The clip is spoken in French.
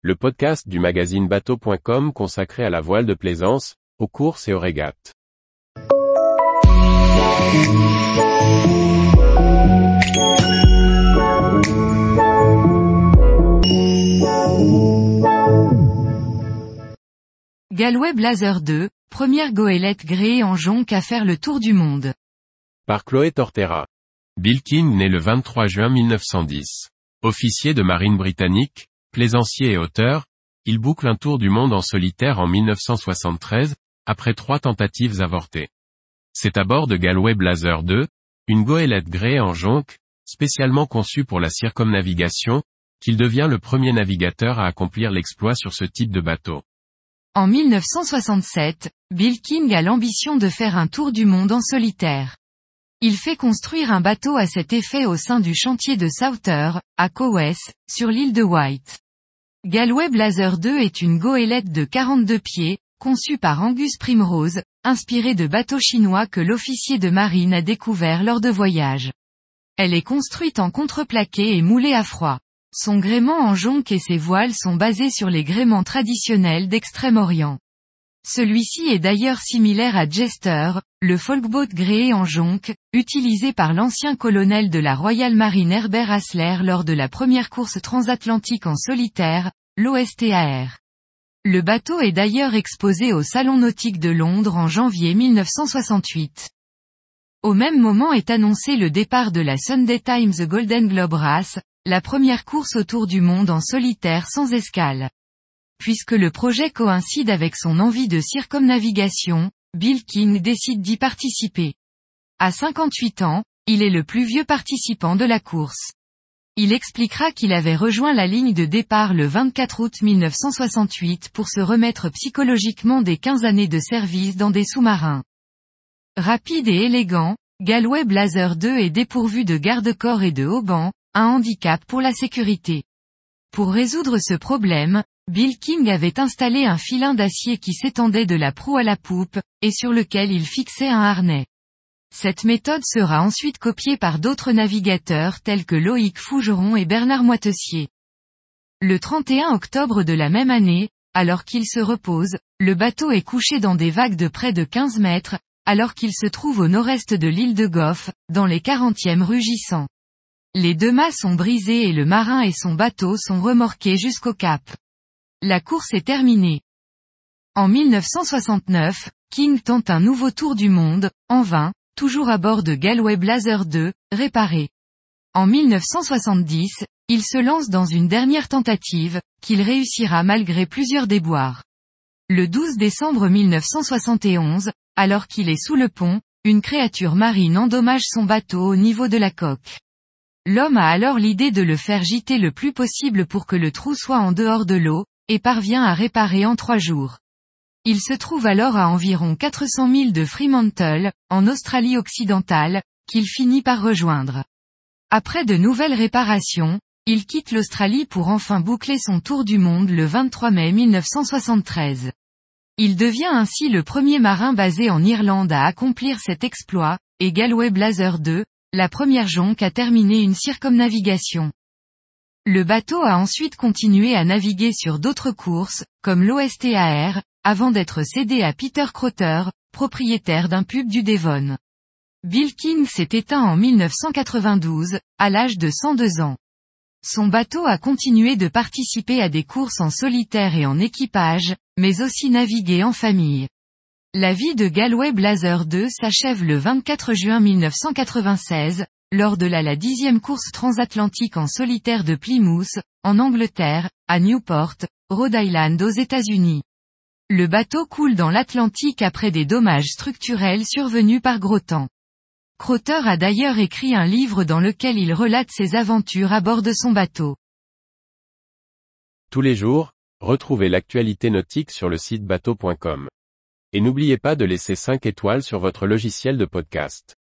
le podcast du magazine bateau.com consacré à la voile de plaisance, aux courses et aux régates. Galway Blazer 2, première goélette gréée en jonque à faire le tour du monde. Par Chloé Tortera. Bill King naît le 23 juin 1910. Officier de marine britannique, plaisancier et auteur, il boucle un tour du monde en solitaire en 1973, après trois tentatives avortées. C'est à bord de Galway Blazer 2, une goélette gréée en jonque, spécialement conçue pour la circumnavigation, qu'il devient le premier navigateur à accomplir l'exploit sur ce type de bateau. En 1967, Bill King a l'ambition de faire un tour du monde en solitaire. Il fait construire un bateau à cet effet au sein du chantier de Souther, à Cowes, sur l'île de White. Galway Blazer 2 est une goélette de 42 pieds, conçue par Angus Primrose, inspirée de bateaux chinois que l'officier de marine a découvert lors de voyages. Elle est construite en contreplaqué et moulée à froid. Son gréement en jonque et ses voiles sont basés sur les gréements traditionnels d'Extrême-Orient. Celui-ci est d'ailleurs similaire à Jester, le folkboat gréé en jonque, utilisé par l'ancien colonel de la Royal Marine Herbert Asler lors de la première course transatlantique en solitaire, l'OSTAR. Le bateau est d'ailleurs exposé au Salon nautique de Londres en janvier 1968. Au même moment est annoncé le départ de la Sunday Times Golden Globe Race, la première course autour du monde en solitaire sans escale. Puisque le projet coïncide avec son envie de circumnavigation, Bill King décide d'y participer. À 58 ans, il est le plus vieux participant de la course. Il expliquera qu'il avait rejoint la ligne de départ le 24 août 1968 pour se remettre psychologiquement des 15 années de service dans des sous-marins. Rapide et élégant, Galway Blazer 2 est dépourvu de garde-corps et de haubans, un handicap pour la sécurité. Pour résoudre ce problème, Bill King avait installé un filin d'acier qui s'étendait de la proue à la poupe, et sur lequel il fixait un harnais. Cette méthode sera ensuite copiée par d'autres navigateurs tels que Loïc Fougeron et Bernard Moitessier. Le 31 octobre de la même année, alors qu'il se repose, le bateau est couché dans des vagues de près de 15 mètres, alors qu'il se trouve au nord-est de l'île de Goff, dans les 40e rugissants. Les deux mâts sont brisés et le marin et son bateau sont remorqués jusqu'au cap. La course est terminée. En 1969, King tente un nouveau tour du monde, en vain, toujours à bord de Galway Blazer 2, réparé. En 1970, il se lance dans une dernière tentative, qu'il réussira malgré plusieurs déboires. Le 12 décembre 1971, alors qu'il est sous le pont, une créature marine endommage son bateau au niveau de la coque. L'homme a alors l'idée de le faire gîter le plus possible pour que le trou soit en dehors de l'eau, et parvient à réparer en trois jours. Il se trouve alors à environ 400 000 de Fremantle, en Australie occidentale, qu'il finit par rejoindre. Après de nouvelles réparations, il quitte l'Australie pour enfin boucler son tour du monde le 23 mai 1973. Il devient ainsi le premier marin basé en Irlande à accomplir cet exploit, et Galway Blazer 2, la première jonque à terminer une circumnavigation. Le bateau a ensuite continué à naviguer sur d'autres courses, comme l'OSTAR, avant d'être cédé à Peter Crotter, propriétaire d'un pub du Devon. Bill King s'est éteint en 1992, à l'âge de 102 ans. Son bateau a continué de participer à des courses en solitaire et en équipage, mais aussi naviguer en famille. La vie de Galway Blazer 2 s'achève le 24 juin 1996, lors de la la dixième course transatlantique en solitaire de Plymouth, en Angleterre, à Newport, Rhode Island aux États-Unis. Le bateau coule dans l'Atlantique après des dommages structurels survenus par gros temps. Crotter a d'ailleurs écrit un livre dans lequel il relate ses aventures à bord de son bateau. Tous les jours, retrouvez l'actualité nautique sur le site bateau.com. Et n'oubliez pas de laisser 5 étoiles sur votre logiciel de podcast.